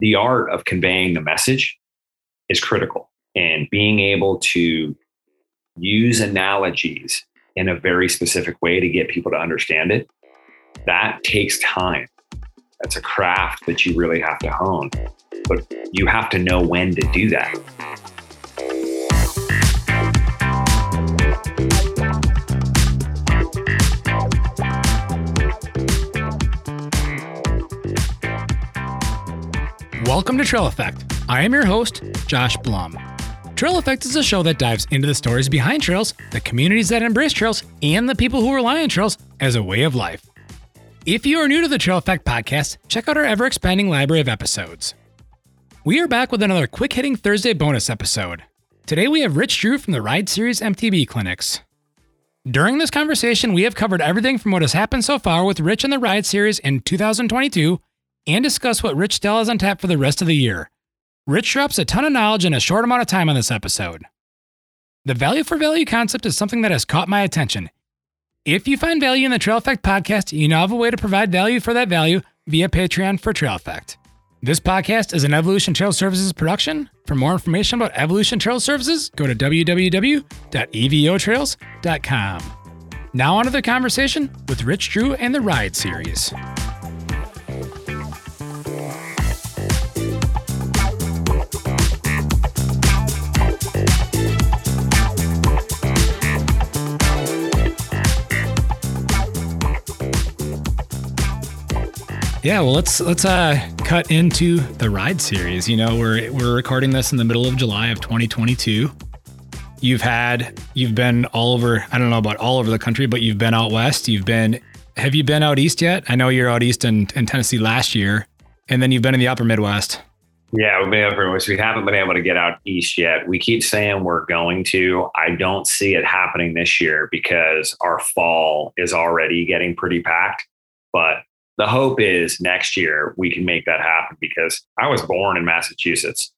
the art of conveying the message is critical and being able to use analogies in a very specific way to get people to understand it that takes time. That's a craft that you really have to hone but you have to know when to do that Welcome to Trail Effect. I am your host, Josh Blum. Trail Effect is a show that dives into the stories behind trails, the communities that embrace trails, and the people who rely on trails as a way of life. If you are new to the Trail Effect podcast, check out our ever expanding library of episodes. We are back with another quick hitting Thursday bonus episode. Today we have Rich Drew from the Ride Series MTB clinics. During this conversation, we have covered everything from what has happened so far with Rich and the Ride Series in 2022 and discuss what Rich still has on tap for the rest of the year. Rich drops a ton of knowledge in a short amount of time on this episode. The value for value concept is something that has caught my attention. If you find value in the Trail Effect podcast, you now have a way to provide value for that value via Patreon for Trail Effect. This podcast is an Evolution Trail Services production. For more information about Evolution Trail Services, go to www.evotrails.com. Now, on to the conversation with Rich Drew and the Ride Series. Yeah, well, let's let's uh, cut into the ride series. You know, we're we're recording this in the middle of July of 2022. You've had you've been all over. I don't know about all over the country, but you've been out west. You've been. Have you been out east yet? I know you're out east in, in Tennessee last year, and then you've been in the Upper Midwest. Yeah, we've been upper Midwest. We haven't been able to get out east yet. We keep saying we're going to. I don't see it happening this year because our fall is already getting pretty packed. But the hope is next year we can make that happen because I was born in Massachusetts.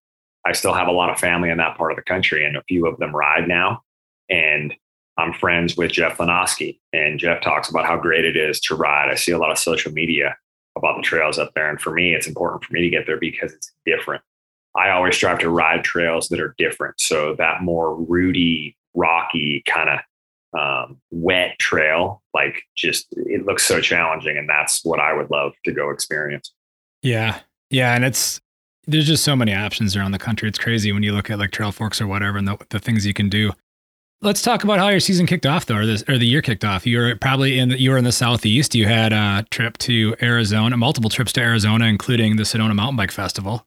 I still have a lot of family in that part of the country, and a few of them ride now. And I'm friends with Jeff Lenoski, and Jeff talks about how great it is to ride. I see a lot of social media about the trails up there. And for me, it's important for me to get there because it's different. I always strive to ride trails that are different. So that more rooty, rocky kind of um, wet trail, like just it looks so challenging, and that's what I would love to go experience. Yeah, yeah, and it's there's just so many options around the country. It's crazy when you look at like Trailforks or whatever, and the, the things you can do. Let's talk about how your season kicked off, though, or, this, or the year kicked off. You were probably in the, you were in the southeast. You had a trip to Arizona, multiple trips to Arizona, including the Sedona Mountain Bike Festival.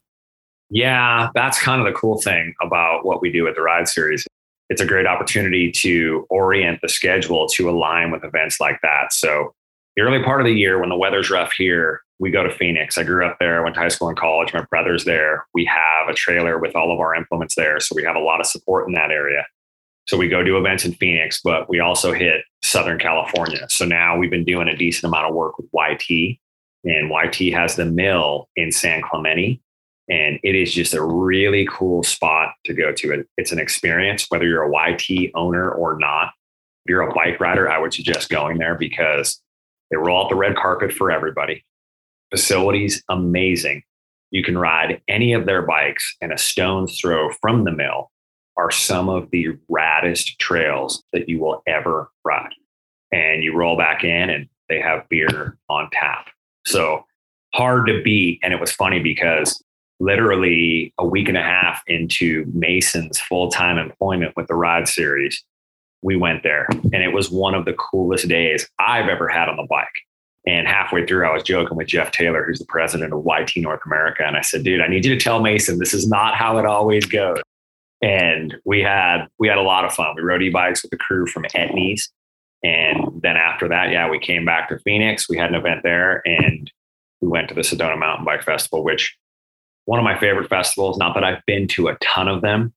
Yeah, that's kind of the cool thing about what we do at the Ride Series it's a great opportunity to orient the schedule to align with events like that. So the early part of the year when the weather's rough here, we go to Phoenix. I grew up there, I went to high school and college. My brother's there. We have a trailer with all of our implements there. So we have a lot of support in that area. So we go do events in Phoenix, but we also hit Southern California. So now we've been doing a decent amount of work with YT. And YT has the mill in San Clemente and it is just a really cool spot to go to. It's an experience, whether you're a YT owner or not. If you're a bike rider, I would suggest going there because they roll out the red carpet for everybody. Facilities amazing. You can ride any of their bikes, and a stone's throw from the mill are some of the raddest trails that you will ever ride. And you roll back in, and they have beer on tap. So hard to beat. And it was funny because literally a week and a half into Mason's full time employment with the Ride Series, we went there. And it was one of the coolest days I've ever had on the bike. And halfway through, I was joking with Jeff Taylor, who's the president of YT North America. And I said, dude, I need you to tell Mason this is not how it always goes. And we had we had a lot of fun. We rode e-bikes with the crew from Etnies. And then after that, yeah, we came back to Phoenix. We had an event there and we went to the Sedona Mountain Bike Festival, which one of my favorite festivals. Not that I've been to a ton of them,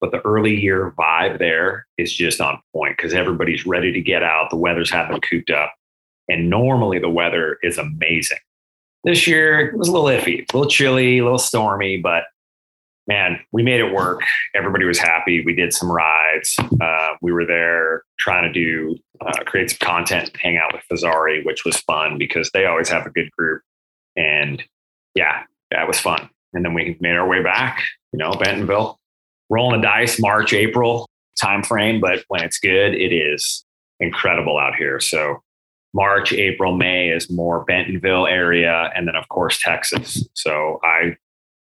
but the early year vibe there is just on point because everybody's ready to get out. The weather's had them cooped up. And normally the weather is amazing. This year it was a little iffy, a little chilly, a little stormy, but man, we made it work. Everybody was happy. We did some rides. Uh, we were there trying to do uh, create some content, hang out with Fezzari, which was fun because they always have a good group. And yeah, it was fun. And then we made our way back, you know, Bentonville, rolling the dice, March, April time frame. But when it's good, it is incredible out here. So March, April, May is more Bentonville area. And then, of course, Texas. So I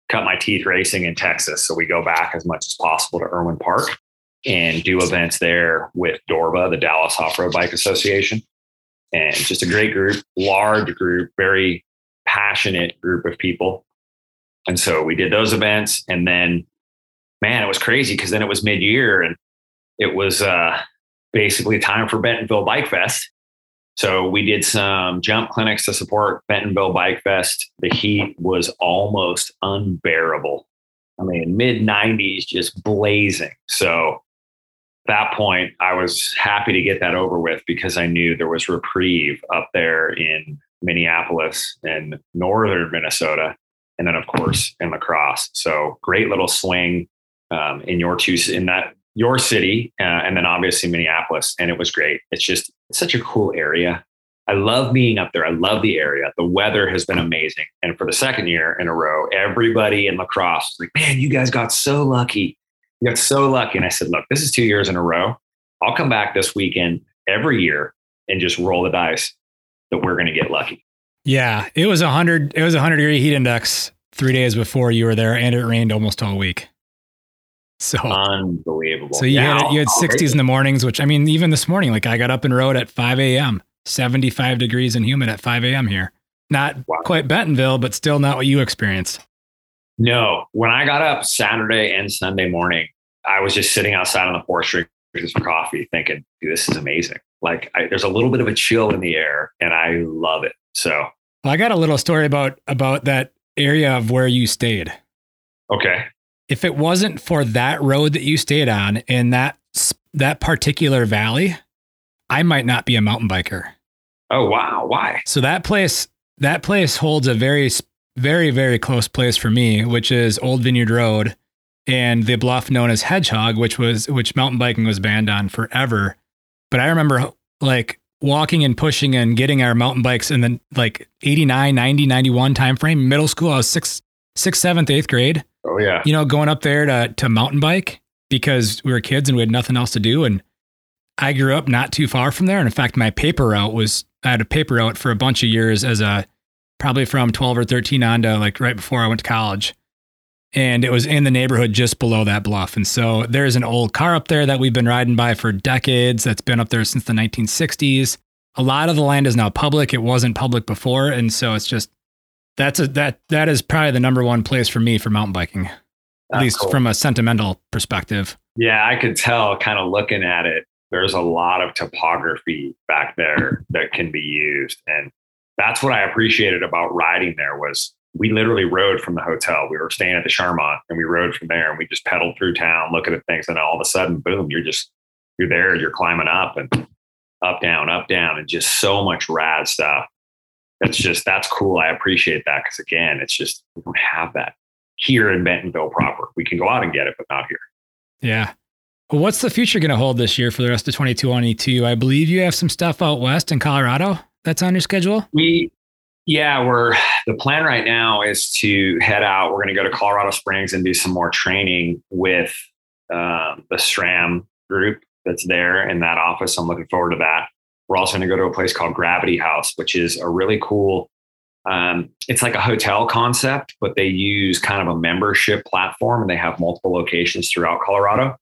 cut my teeth racing in Texas. So we go back as much as possible to Erwin Park and do events there with DORBA, the Dallas Off Road Bike Association. And just a great group, large group, very passionate group of people. And so we did those events. And then, man, it was crazy because then it was mid year and it was uh, basically time for Bentonville Bike Fest. So we did some jump clinics to support Bentonville Bike Fest. The heat was almost unbearable. I mean, mid 90s, just blazing. So that point, I was happy to get that over with because I knew there was reprieve up there in Minneapolis and northern Minnesota. And then, of course, in La Crosse. So great little swing um, in your two in that your city, uh, and then obviously Minneapolis. And it was great. It's just it's such a cool area. I love being up there. I love the area. The weather has been amazing. And for the second year in a row, everybody in La Crosse was like, man, you guys got so lucky. You got so lucky. And I said, look, this is two years in a row. I'll come back this weekend every year and just roll the dice that we're going to get lucky. Yeah, it was a hundred. It was a hundred degree heat index three days before you were there, and it rained almost all week. So unbelievable. So you yeah, had you had sixties in the mornings, which I mean, even this morning, like I got up and rode at five a.m. Seventy five degrees and humid at five a.m. here. Not wow. quite Bentonville, but still not what you experienced. No, when I got up Saturday and Sunday morning, I was just sitting outside on the porch drinking some coffee, thinking, "This is amazing." Like, I, there's a little bit of a chill in the air, and I love it. So, well, I got a little story about about that area of where you stayed. Okay. If it wasn't for that road that you stayed on in that that particular valley, I might not be a mountain biker. Oh wow, why? So that place that place holds a very very very close place for me, which is Old Vineyard Road and the bluff known as Hedgehog, which was which mountain biking was banned on forever. But I remember like walking and pushing and getting our mountain bikes in the like 89, 90, 91 time frame. Middle school, I was sixth, sixth, seventh, eighth grade. Oh yeah. You know, going up there to to mountain bike because we were kids and we had nothing else to do. And I grew up not too far from there. And in fact, my paper route was I had a paper route for a bunch of years as a probably from 12 or 13 on to like right before I went to college. And it was in the neighborhood just below that bluff. And so there's an old car up there that we've been riding by for decades that's been up there since the 1960s. A lot of the land is now public. It wasn't public before. And so it's just that's a that that is probably the number one place for me for mountain biking. At ah, least cool. from a sentimental perspective. Yeah, I could tell kind of looking at it. There's a lot of topography back there that can be used. And that's what I appreciated about riding there was we literally rode from the hotel. We were staying at the Charmant and we rode from there and we just pedaled through town, looking at things. And all of a sudden, boom, you're just, you're there, you're climbing up and up, down, up, down, and just so much rad stuff. That's just, that's cool. I appreciate that. Cause again, it's just, we don't have that here in Bentonville proper. We can go out and get it, but not here. Yeah. Well, what's the future going to hold this year for the rest of 2022? I believe you have some stuff out west in Colorado that's on your schedule. We yeah, we're the plan right now is to head out. We're going to go to Colorado Springs and do some more training with um, the SRAM group that's there in that office. I'm looking forward to that. We're also going to go to a place called Gravity Haus, which is a really cool. Um, it's like a hotel concept, but they use kind of a membership platform, and they have multiple locations throughout Colorado.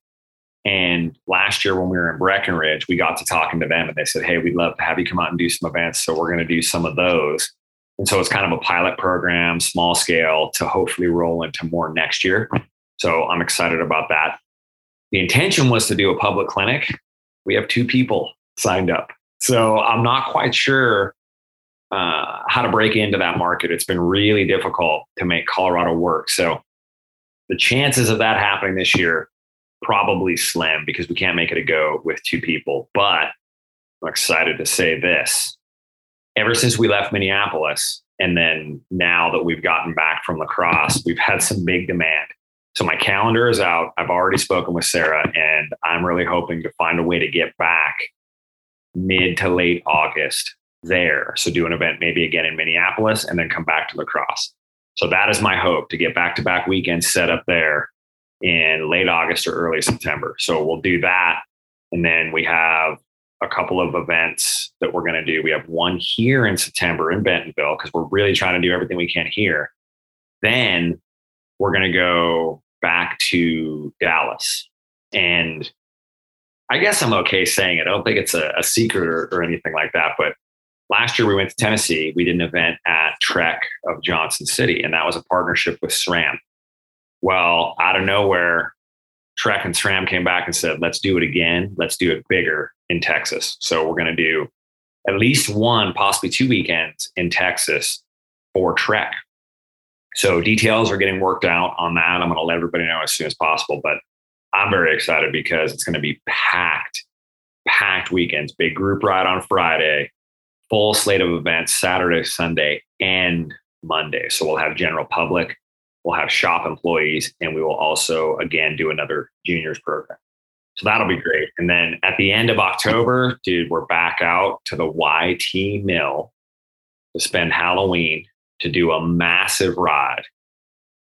And last year, when we were in Breckenridge, we got to talking to them, and they said, "Hey, we'd love to have you come out and do some events." So we're going to do some of those and so it's kind of a pilot program, small scale to hopefully roll into more next year. So I'm excited about that. The intention was to do a public clinic. We have two people signed up. So I'm not quite sure uh, how to break into that market. It's been really difficult to make Colorado work. So the chances of that happening this year probably slim because we can't make it a go with two people. But I'm excited to say this ever since we left Minneapolis, and then now that we've gotten back from La Crosse, we've had some big demand. So my calendar is out. I've already spoken with Sarah, and I'm really hoping to find a way to get back mid to late August there. So do an event maybe again in Minneapolis and then come back to La Crosse. So that is my hope to get back to back weekends set up there in late August or early September. So we'll do that. And then we have a couple of events that we're going to do. We have one here in September in Bentonville because we're really trying to do everything we can here. Then we're going to go back to Dallas. And I guess I'm okay saying it. I don't think it's a, a secret or, or anything like that. But last year we went to Tennessee. We did an event at Trek of Johnson City, and that was a partnership with SRAM. Well, out of nowhere, Trek and SRAM came back and said, let's do it again. Let's do it bigger in Texas. So we're going to do at least one, possibly two weekends in Texas for Trek. So details are getting worked out on that. I'm going to let everybody know as soon as possible. But I'm very excited because it's going to be packed, packed weekends. Big group ride on Friday, full slate of events Saturday, Sunday, and Monday. So we'll have general public, we'll have shop employees, and we will also again do another juniors program. So that'll be great. And then at the end of October, dude, we're back out to the YT Mill to spend Halloween to do a massive ride.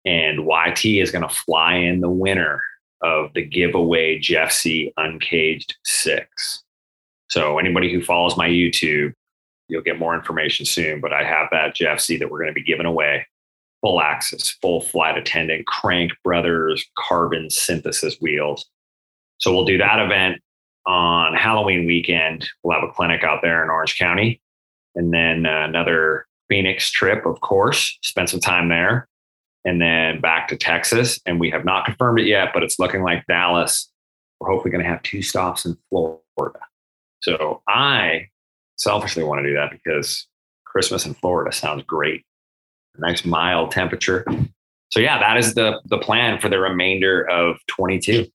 And YT is going to fly in the winner of the giveaway Jeffsy Uncaged 6. So anybody who follows my YouTube, you'll get more information soon. But I have that Jeffsy that we're going to be giving away. Full AXS, full flight attendant, Crank Brothers carbon synthesis wheels. So we'll do that event on Halloween weekend. We'll have a clinic out there in Orange County. And then uh, another Phoenix trip, of course, spend some time there and then back to Texas. And we have not confirmed it yet, but it's looking like Dallas. We're hopefully going to have two stops in Florida. So I selfishly want to do that because Christmas in Florida sounds great. Nice mild temperature. So yeah, that is the the plan for the remainder of 22.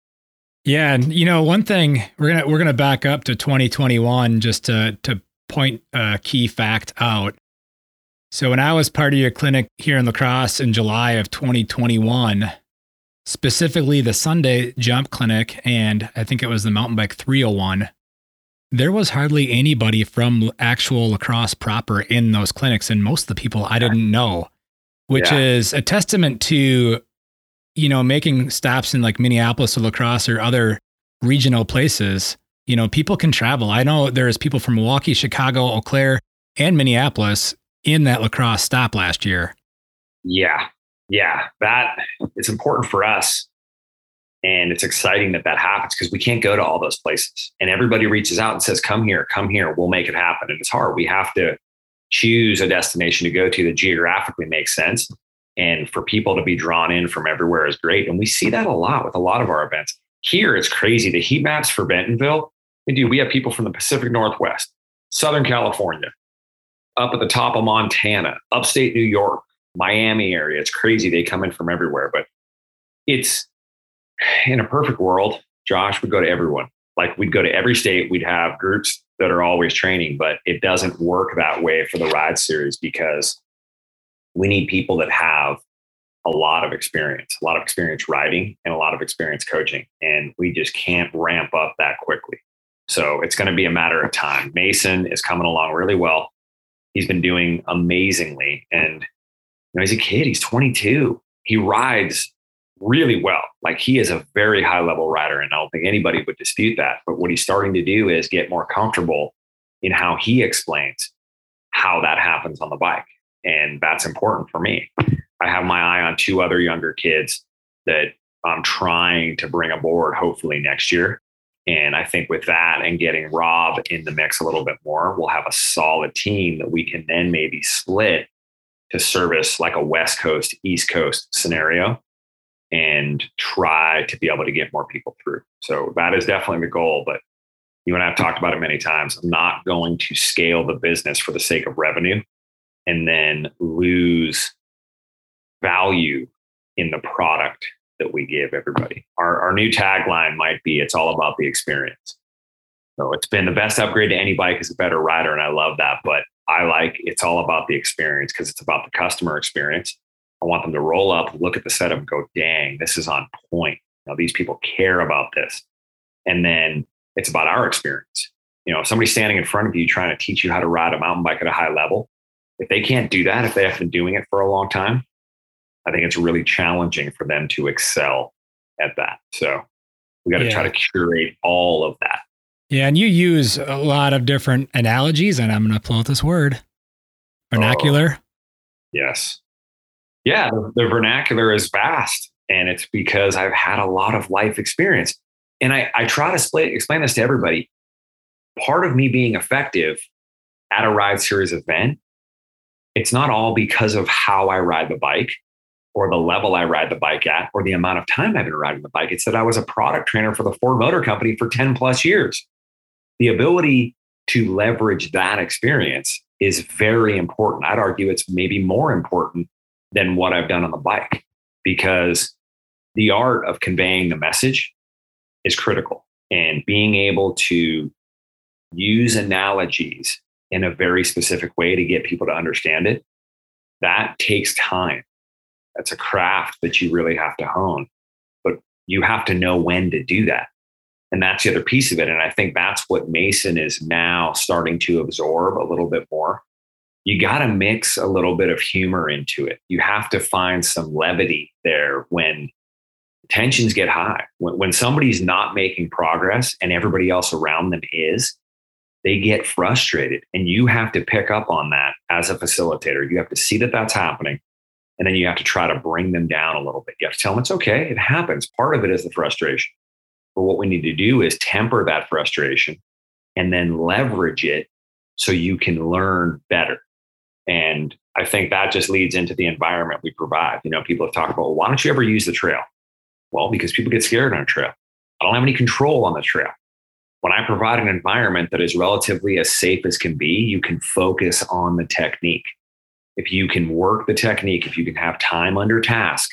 Yeah, and you know, one thing we're gonna we're gonna back up to 2021 just to to point a key fact out. So when I was part of your clinic here in La Crosse in July of 2021, specifically the Sunday jump clinic, and I think it was the mountain bike 301, there was hardly anybody from actual La Crosse proper in those clinics, and most of the people I didn't know, which yeah. is a testament to, you know, making stops in like Minneapolis or La Crosse or other regional places. You know, people can travel. I know there's people from Milwaukee, Chicago, Eau Claire, and Minneapolis in that La Crosse stop last year. Yeah. Yeah. That it's important for us. And it's exciting that that happens because we can't go to all those places. And everybody reaches out and says, come here, come here, we'll make it happen. And it's hard. We have to choose a destination to go to that geographically makes sense. And for people to be drawn in from everywhere is great. And we see that a lot with a lot of our events. Here, it's crazy. The heat maps for Bentonville, we do. We have people from the Pacific Northwest, Southern California, up at the top of Montana, upstate New York, Miami area. It's crazy. They come in from everywhere, but it's in a perfect world, Josh would go to everyone. Like we'd go to every state, we'd have groups that are always training, but it doesn't work that way for the ride series because we need people that have a lot of experience, a lot of experience riding and a lot of experience coaching. And we just can't ramp up that quickly. So it's going to be a matter of time. Mason is coming along really well he's been doing amazingly. And you know, he's a kid, he's 22. He rides really well. Like he is a very high level rider, and I don't think anybody would dispute that. But what he's starting to do is get more comfortable in how he explains how that happens on the bike. And that's important for me. I have my eye on two other younger kids that I'm trying to bring aboard hopefully next year. And I think with that and getting Rob in the mix a little bit more, we'll have a solid team that we can then maybe split to service like a West Coast, East Coast scenario and try to be able to get more people through. So that is definitely the goal. But you and I have talked about it many times. I'm not going to scale the business for the sake of revenue and then lose value in the product that we give everybody. Our, our new tagline might be it's all about the experience. So it's been the best upgrade to any bike is a better rider. And I love that. But I like it's all about the experience because it's about the customer experience. I want them to roll up, look at the setup, go, dang, this is on point. Now, these people care about this. And then it's about our experience. You know, somebody standing in front of you trying to teach you how to ride a mountain bike at a high level, if they can't do that, if they haven't been doing it for a long time, I think it's really challenging for them to excel at that. So we got to Yeah. try to curate all of that. Yeah, and you use a lot of different analogies, and I'm going to pull out this word oh. vernacular. Yes. Yeah, the, the vernacular is vast, and it's because I've had a lot of life experience. And I, I try to split, explain this to everybody. Part of me being effective at a ride series event, it's not all because of how I ride the bike or the level I ride the bike at or the amount of time I've been riding the bike. It's that I was a product trainer for the Ford Motor Company for 10 plus years. The ability to leverage that experience is very important. I'd argue it's maybe more important than what I've done on the bike because the art of conveying the message is critical. And being able to use analogies in a very specific way to get people to understand it that takes time. That's a craft that you really have to hone but you have to know when to do that. And that's the other piece of it. And i think that's what mason is now starting to absorb a little bit more you got to mix a little bit of humor into it. You have to find some levity there when tensions get high. When, when somebody's not making progress and everybody else around them is they get frustrated and you have to pick up on that as a facilitator. You have to see that that's happening and then you have to try to bring them down a little bit. You have to tell them it's okay it happens. Part of it is the frustration. But what we need to do is temper that frustration and then leverage it so you can learn better and i think that just leads into the environment we provide you know people have talked about well, why don't you ever use the trail well because people get scared on a trail i don't have any control on the trail when I provide an environment that is relatively as safe as can be, you can focus on the technique. If you can work the technique, if you can have time under task,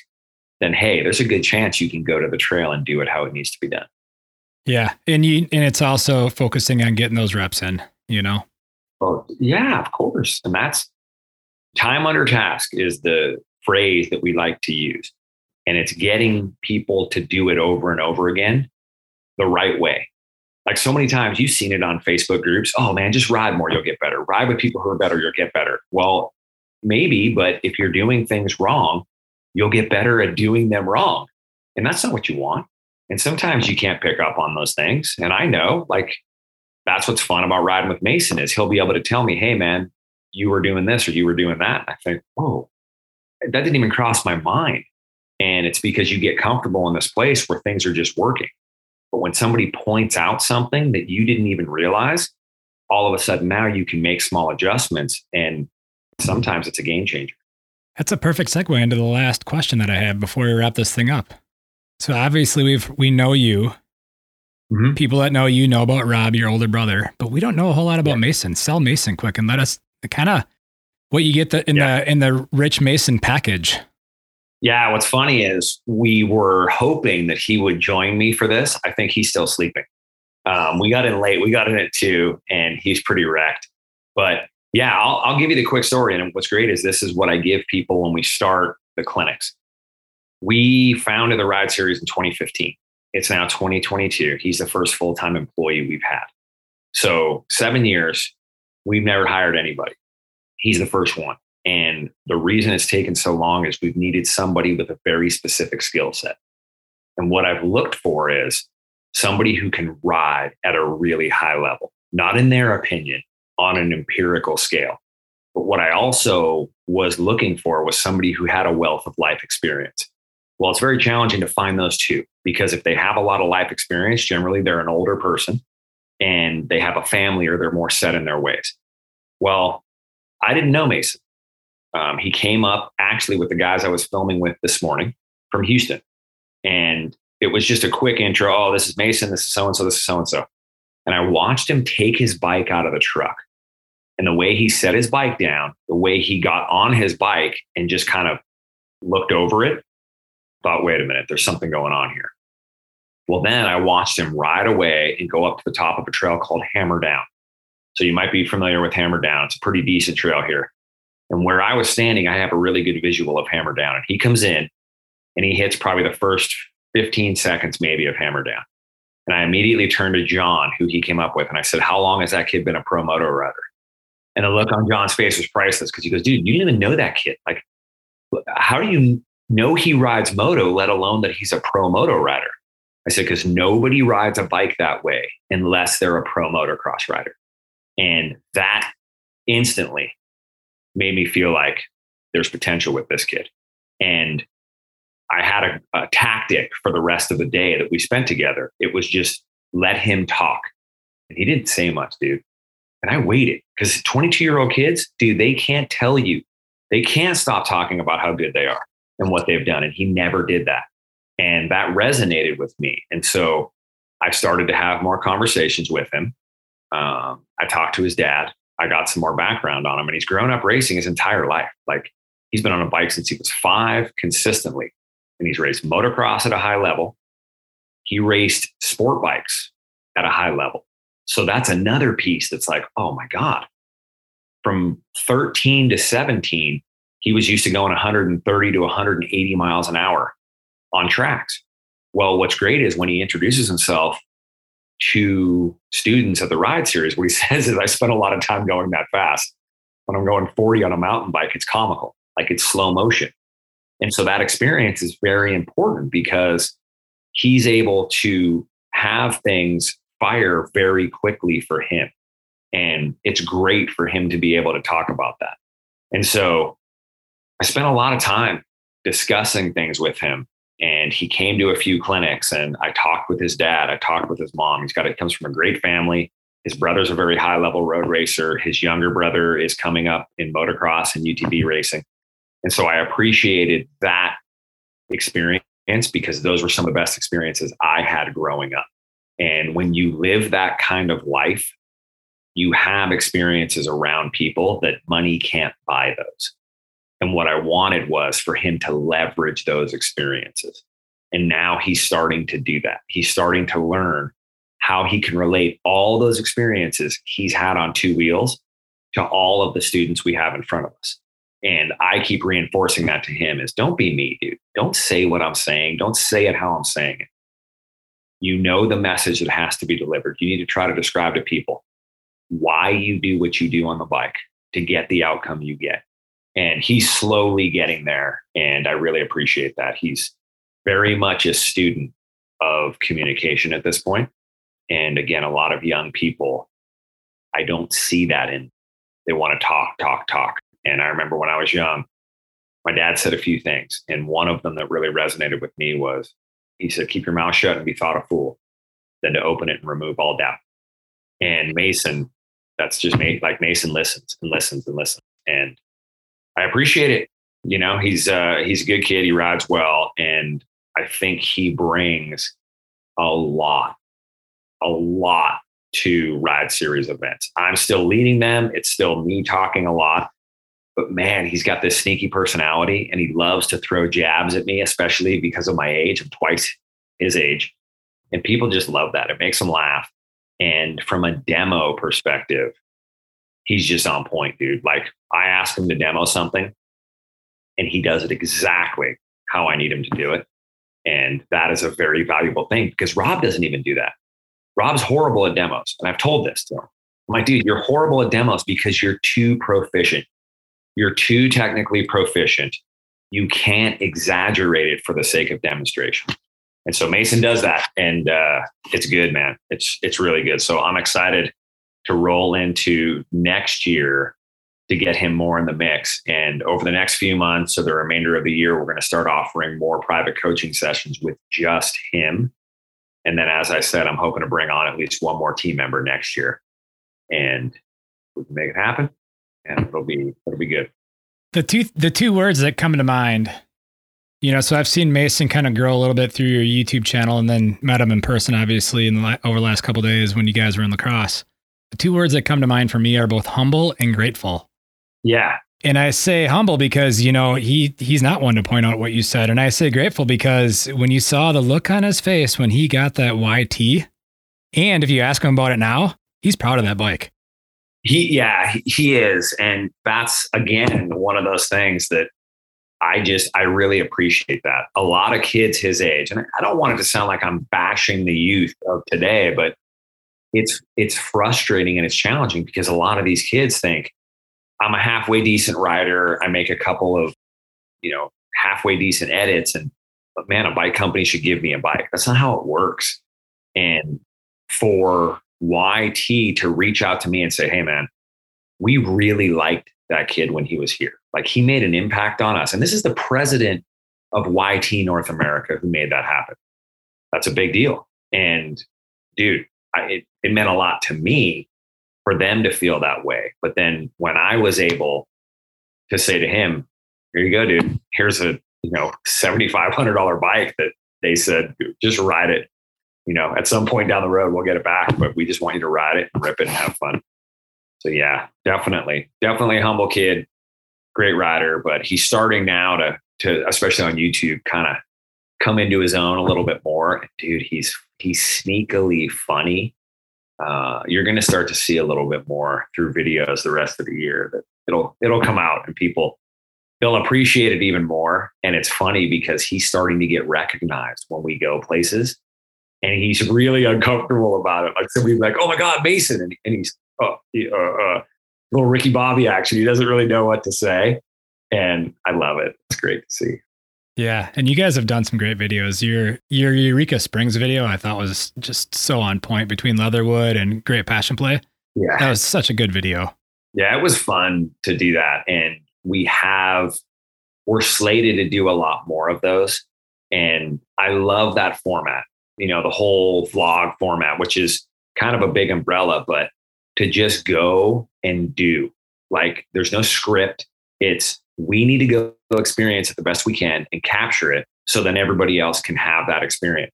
then hey, there's a good chance you can go to the trail and do it how it needs to be done. Yeah, and you and it's also focusing on getting those reps in. You know. Well, yeah, of course. And that's time under task is the phrase that we like to use. And it's getting people to do it over and over again the right way. Like so many times you've seen it on Facebook groups. Oh man, just ride more, you'll get better. Ride with people who are better, you'll get better. Well, maybe, but if you're doing things wrong, you'll get better at doing them wrong. And that's not what you want. And sometimes you can't pick up on those things. And I know, like, that's what's fun about riding with Mason is he'll be able to tell me, hey man, you were doing this or you were doing that. I think, whoa, that didn't even cross my mind. And it's because you get comfortable in this place where things are just working. But when somebody points out something that you didn't even realize, all of a sudden now you can make small adjustments. And sometimes it's a game changer. That's a perfect segue into the last question that I have before we wrap this thing up. So obviously we've we know you. Mhm. People that know you know about Rob, your older brother, but we don't know a whole lot about Yeah. Mason. Sell Mason quick and let us kind of what you get the, in Yeah. the in the Rich Mason package. Yeah, what's funny is we were hoping that he would join me for this. I think he's still sleeping. Um, we got in late. We got in at two, and he's pretty wrecked. But yeah, I'll, I'll give you the quick story. And what's great is this is what I give people when we start the clinics. We founded the Ride Series in 2015. It's now 2022. He's the first full time employee we've had. So, seven years, we've never hired anybody. He's the first one. And the reason it's taken so long is we've needed somebody with a very specific skill set. And what I've looked for is somebody who can ride at a really high level, not in their opinion, on an empirical scale. But what I also was looking for was somebody who had a wealth of life experience. Well, it's very challenging to find those two because if they have a lot of life experience, generally they're an older person and they have a family or they're more set in their ways. Well, I didn't know Mason. Um, he came up actually with the guys I was filming with this morning from Houston. And it was just a quick intro. Oh, this is Mason. This is so and so. This is so and so. And I watched him take his bike out of the truck. And the way he set his bike down, the way he got on his bike and just kind of looked over it, thought, wait a minute, there's something going on here. Well, then I watched him ride away and go up to the top of a trail called Hammer Down. So you might be familiar with Hammer Down. It's a pretty decent trail here. And where I was standing, I have a really good visual of Hammer Down. And he comes in and he hits probably the first 15 seconds maybe of Hammer Down. And I immediately turned to John, who he came up with, and I said, How long has that kid been a pro moto rider? And the look on John's face was priceless because he goes, Dude, you didn't even know that kid. Like, how do you know he rides moto, let alone that he's a pro moto rider. I said, because nobody rides a bike that way unless they're a pro motocross rider. And that instantly made me feel like there's potential with this kid. And I had a, a, tactic for the rest of the day that we spent together. It was just let him talk. And he didn't say much, dude. And I waited because 22 year old kids, dude, they can't tell you. They can't stop talking about how good they are and what they've done. And he never did that. And that resonated with me. And so I started to have more conversations with him. Um, I talked to his dad. I got some more background on him, and he's grown up racing his entire life. Like he's been on a bike since he was five consistently, and he's raced motocross at a high level. He raced sport bikes at a high level. So that's another piece that's like, oh my God. From 13 to 17, he was used to going 130 to 180 miles an hour on tracks. Well, what's great is when he introduces himself to students at the ride series, what he says is, I spent a lot of time going that fast. When I'm going 40 on a mountain bike, it's comical, like it's slow motion. And so that experience is very important because he's able to have things fire very quickly for him. And it's great for him to be able to talk about that. And so I spent a lot of time discussing things with him. And he came to a few clinics and I talked with his dad. I talked with his mom. He's got, it comes from a great family. His brother's a very high level road racer. His younger brother is coming up in motocross and UTV racing. And so I appreciated that experience because those were some of the best experiences I had growing up. And when you live that kind of life, you have experiences around people that money can't buy those. And what I wanted was for him to leverage those experiences. And now he's starting to do that. He's starting to learn how he can relate all those experiences he's had on two wheels to all of the students we have in front of us. And I keep reinforcing that to him is don't be me, dude. Don't say what I'm saying. Don't say it how I'm saying it. You know the message that has to be delivered. You need to try to describe to people why you do what you do on the bike to get the outcome you get. And he's slowly getting there. And I really appreciate that. He's very much a student of communication at this point. And again, a lot of young people, I don't see that in. They want to talk, talk, talk. And I remember when I was young, my dad said a few things. And one of them that really resonated with me was he said, keep your mouth shut and be thought a fool, than to open it and remove all doubt. And Mason, that's just me. Like Mason listens and listens and listens. And I appreciate it. You know, he's uh he's a good kid. He rides well. And I think he brings a lot, a lot to ride series events. I'm still leading them. It's still me talking a lot. But man, he's got this sneaky personality and he loves to throw jabs at me, especially because of my age. I'm twice his age. And people just love that. It makes them laugh. And from a demo perspective, he's just on point, dude. Like I ask him to demo something and he does it exactly how I need him to do it. And that is a very valuable thing because Rob doesn't even do that. Rob's horrible at demos. And I've told this to him. I'm like, dude, you're horrible at demos because you're too proficient you're too technically proficient. You can't exaggerate it for the sake of demonstration. And so Mason does that, and uh, it's good, man. It's it's really good. So I'm excited to roll into next year to get him more in the mix. And over the next few months or the remainder of the year, we're going to start offering more private coaching sessions with just him. And then, as I said, I'm hoping to bring on at least one more team member next year, and we can make it happen and it'll be it'll be good. The two the two words that come to mind, you know, so I've seen Mason kind of grow a little bit through your YouTube channel, and then met him in person, obviously, in the over the last couple days when you guys were in La Crosse. The two words that come to mind for me are both humble and grateful. Yeah. And I say humble because, you know, he he's not one to point out what you said. And I say grateful because when you saw the look on his face when he got that YT, and if you ask him about it now, he's proud of that bike. He, yeah, he is. And that's, again, one of those things that I just, I really appreciate that. A lot of kids his age, and I don't want it to sound like I'm bashing the youth of today, but it's, it's frustrating and it's challenging because a lot of these kids think I'm a halfway decent rider. I make a couple of, you know, halfway decent edits and but man, a bike company should give me a bike. That's not how it works. And for YT to reach out to me and say, hey man, we really liked that kid when he was here. Like he made an impact on us. And this is the president of YT North America who made that happen. That's a big deal. And dude, I, it, it meant a lot to me for them to feel that way. But then when I was able to say to him, here you go, dude, here's a, you know, $7,500 bike that they said, just ride it. You know, at some point down the road, we'll get it back, but we just want you to ride it and rip it and have fun. So yeah, definitely, definitely humble kid, great rider, but he's starting now to, to, especially on YouTube, kind of come into his own a little bit more. Dude, he's, he's sneakily funny. Uh, you're going to start to see a little bit more through videos the rest of the year that it'll it'll come out and people they'll appreciate it even more. And it's funny because he's starting to get recognized when we go places. And he's really uncomfortable about it. Like somebody's like oh my god mason. And, and he's oh uh, uh, little ricky bobby action. He doesn't really know what to say. And i love it. It's great to see yeah, and you guys have done some great videos. Your your Eureka Springs video I thought was just so on point between Leatherwood and Great Passion Play. Yeah. That was such a good video. Yeah, it was fun to do that and we have we're slated to do a lot more of those and I love that format. You know, the whole vlog format which is kind of a big umbrella but to just go and do. Like there's no script. It's we need to go experience it the best we can and capture it so then everybody else can have that experience.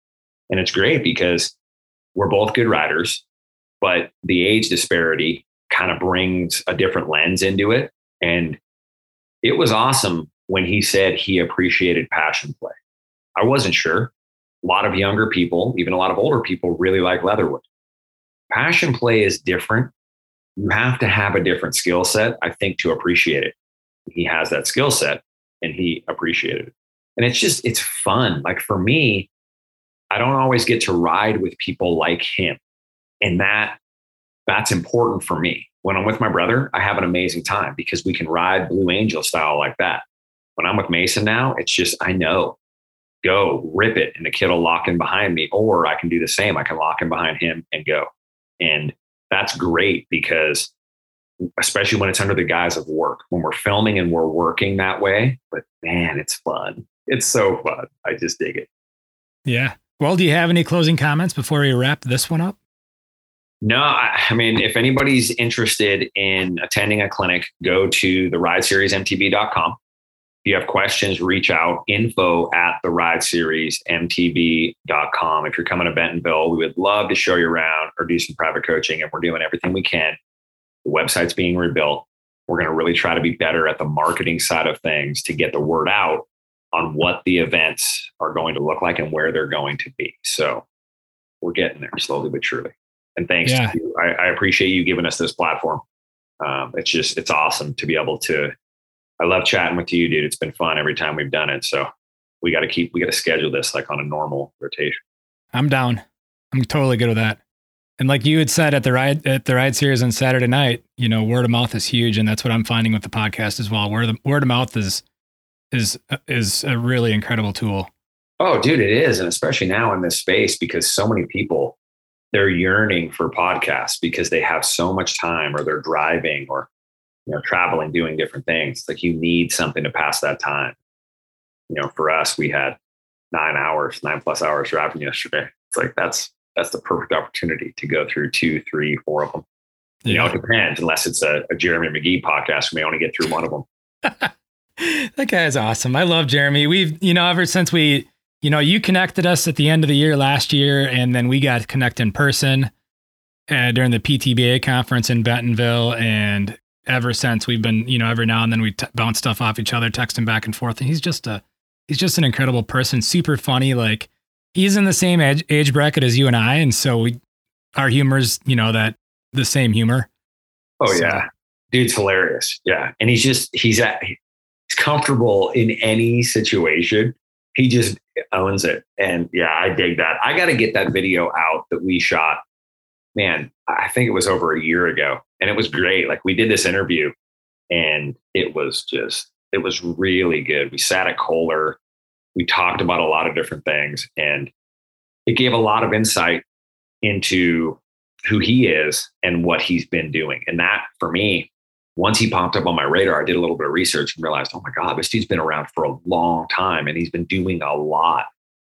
And it's great because we're both good riders, but the age disparity kind of brings a different lens into it. And it was awesome when he said he appreciated passion play. I wasn't sure. A lot of younger people, even a lot of older people, really like Leatherwood. Passion play is different. You have to have a different skill set, I think, to appreciate it he has that skill set and he appreciated it. And it's just, it's fun. Like for me, I don't always get to ride with people like him. And that, that's important for me. When I'm with my brother, I have an amazing time because we can ride Blue Angel style like that. When I'm with Mason now, it's just, I know, go rip it and the kid will lock in behind me, or I can do the same. I can lock in behind him and go. And that's great because especially when it's under the guise of work. When we're filming and we're working that way, but man, it's fun. It's so fun. I just dig it. Yeah. Well, do you have any closing comments before we wrap this one up? No, I mean, if anybody's interested in attending a clinic, go to the rideseriesmtb.com. If you have questions, reach out info at the rideseriesmtb.com. If you're coming to Bentonville, we would love to show you around or do some private coaching, and we're doing everything we can the website's being rebuilt. We're going to really try to be better at the marketing side of things to get the word out on what the events are going to look like and where they're going to be. So we're getting there slowly but surely. And thanks yeah. to you. I, I, appreciate you giving us this platform. Um, it's just, it's awesome to be able to. I love chatting with you, dude. It's been fun every time we've done it. So we got to keep, we got to schedule this like on a normal rotation. I'm down. I'm totally good with that. And like you had said at the ride at the ride series on Saturday night, you know, word of mouth is huge, and that's what I'm finding with the podcast as well. Word of, word of mouth is is is a really incredible tool. Oh, dude, it is, and especially now in this space because so many people they're yearning for podcasts because they have so much time, or they're driving, or you know, traveling, doing different things. Like you need something to pass that time. You know, for us, we had nine hours, nine plus hours driving yesterday. It's like that's that's the perfect opportunity to go through two, three, four of them. You know, it depends. Unless it's a, a Jeremy McGhee podcast, we may only get through one of them. that guy is awesome. I love Jeremy. We've, you know, ever since we, you know, you connected us at the end of the year last year, and then we got to connect in person uh, during the PTBA conference in Bentonville. And ever since we've been, you know, every now and then we t- bounce stuff off each other, texting back and forth. And he's just a, he's just an incredible person, super funny. Like, he's in the same age, age bracket as you and I, and so we, our humor's you know that the same humor. Oh so. yeah, dude's hilarious. Yeah, and he's just he's at he's comfortable in any situation. He just owns it, and yeah, I dig that. I got to get that video out that we shot. Man, I think it was over a year ago, and it was great. Like we did this interview, and it was just It was really good. We sat at Coler. We talked about a lot of different things, and it gave a lot of insight into who he is and what he's been doing. And that, for me, once he popped up on my radar, I did a little bit of research and realized, oh my God, this dude's been around for a long time and he's been doing a lot.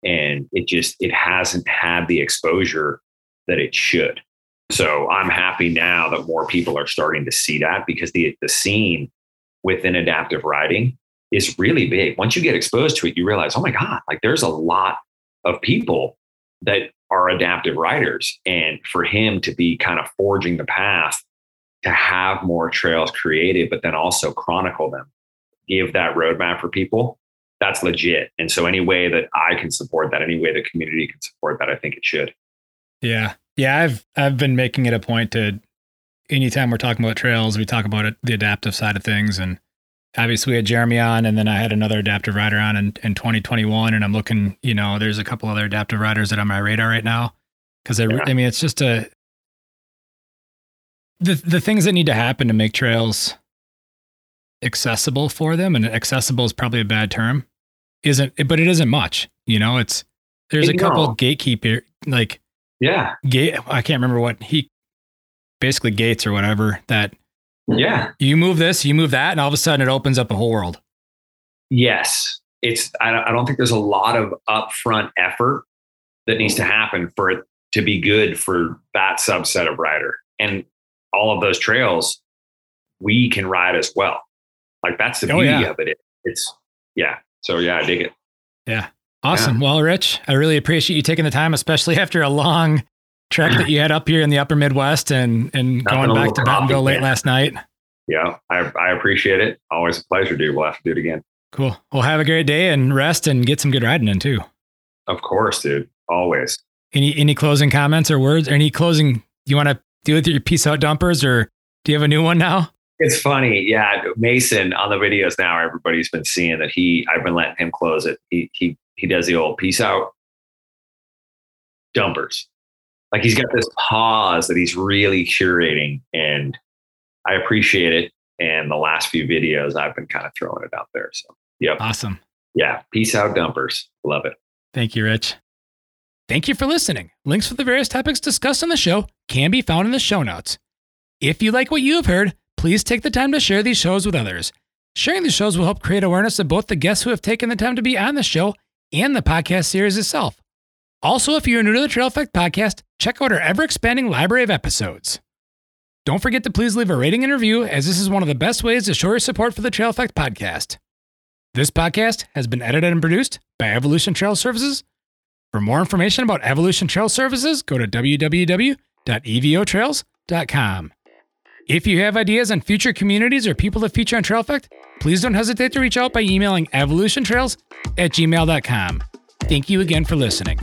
And it just, it hasn't had the exposure that it should. So I'm happy now that more people are starting to see that because the, the scene within adaptive riding is really big. Once you get exposed to it, you realize, oh my God, like there's a lot of people that are adaptive riders. And for him to be kind of forging the path to have more trails created, but then also chronicle them, give that roadmap for people, that's legit. And so any way that I can support that, any way the community can support that, I think it should. Yeah. Yeah. I've I've been making it a point to anytime we're talking about trails, we talk about it, the adaptive side of things. And obviously we had Jeremy on and then I had another adaptive rider on in, in 2021. And I'm looking, you know, there's a couple other adaptive riders that are on my radar right now. Cause yeah. I mean, it's just a, the, the things that need to happen to make trails accessible for them and accessible is probably a bad term isn't but it isn't much you know it's there's a couple gatekeeper like yeah gate i can't remember what he basically gates or whatever that yeah. You move this, you move that, and all of a sudden it opens up a whole world. Yes. It's, I don't think there's a lot of upfront effort that needs to happen for it to be good for that subset of rider. And all of those trails, we can ride as well. Like that's the oh, beauty yeah. of it. It's, yeah. So yeah, I dig it. Yeah. Awesome. Yeah. Well, Rich, I really appreciate you taking the time, especially after a long trek that you had up here in the upper Midwest and and going back to Bentonville late last night. Yeah, I, I appreciate it. Always a pleasure, dude. We'll have to do it again. Cool. Well, have a great day and rest and get some good riding in too. Of course, dude. Always. Any any closing comments or words? Any closing you want to do with your peace out dumpers or do you have a new one now? It's funny. Yeah. Mason on the videos now, everybody's been seeing that he I've been letting him close it. He he he does the old peace out dumpers like he's got this pause that he's really curating and I appreciate it. And the last few videos I've been kind of throwing it out there. So yep. Awesome. Yeah. Peace out dumpers. Love it. Thank you, Rich. Thank you for listening. Links for the various topics discussed on the show can be found in the show notes. If you like what you have heard, please take the time to share these shows with others. Sharing these shows will help create awareness of both the guests who have taken the time to be on the show and the podcast series itself. Also, if you're new to the Trail EAffect podcast, check out our ever expanding library of episodes. Don't forget to please leave a rating and review, as this is one of the best ways to show your support for the Trail EAffect podcast. This podcast has been edited and produced by Evolution Trail Services. For more information about Evolution Trail Services, go to www.evotrails.com. If you have ideas on future communities or people to feature on Trail EAffect, please don't hesitate to reach out by emailing evolutiontrails at gmail.com. Thank you again for listening.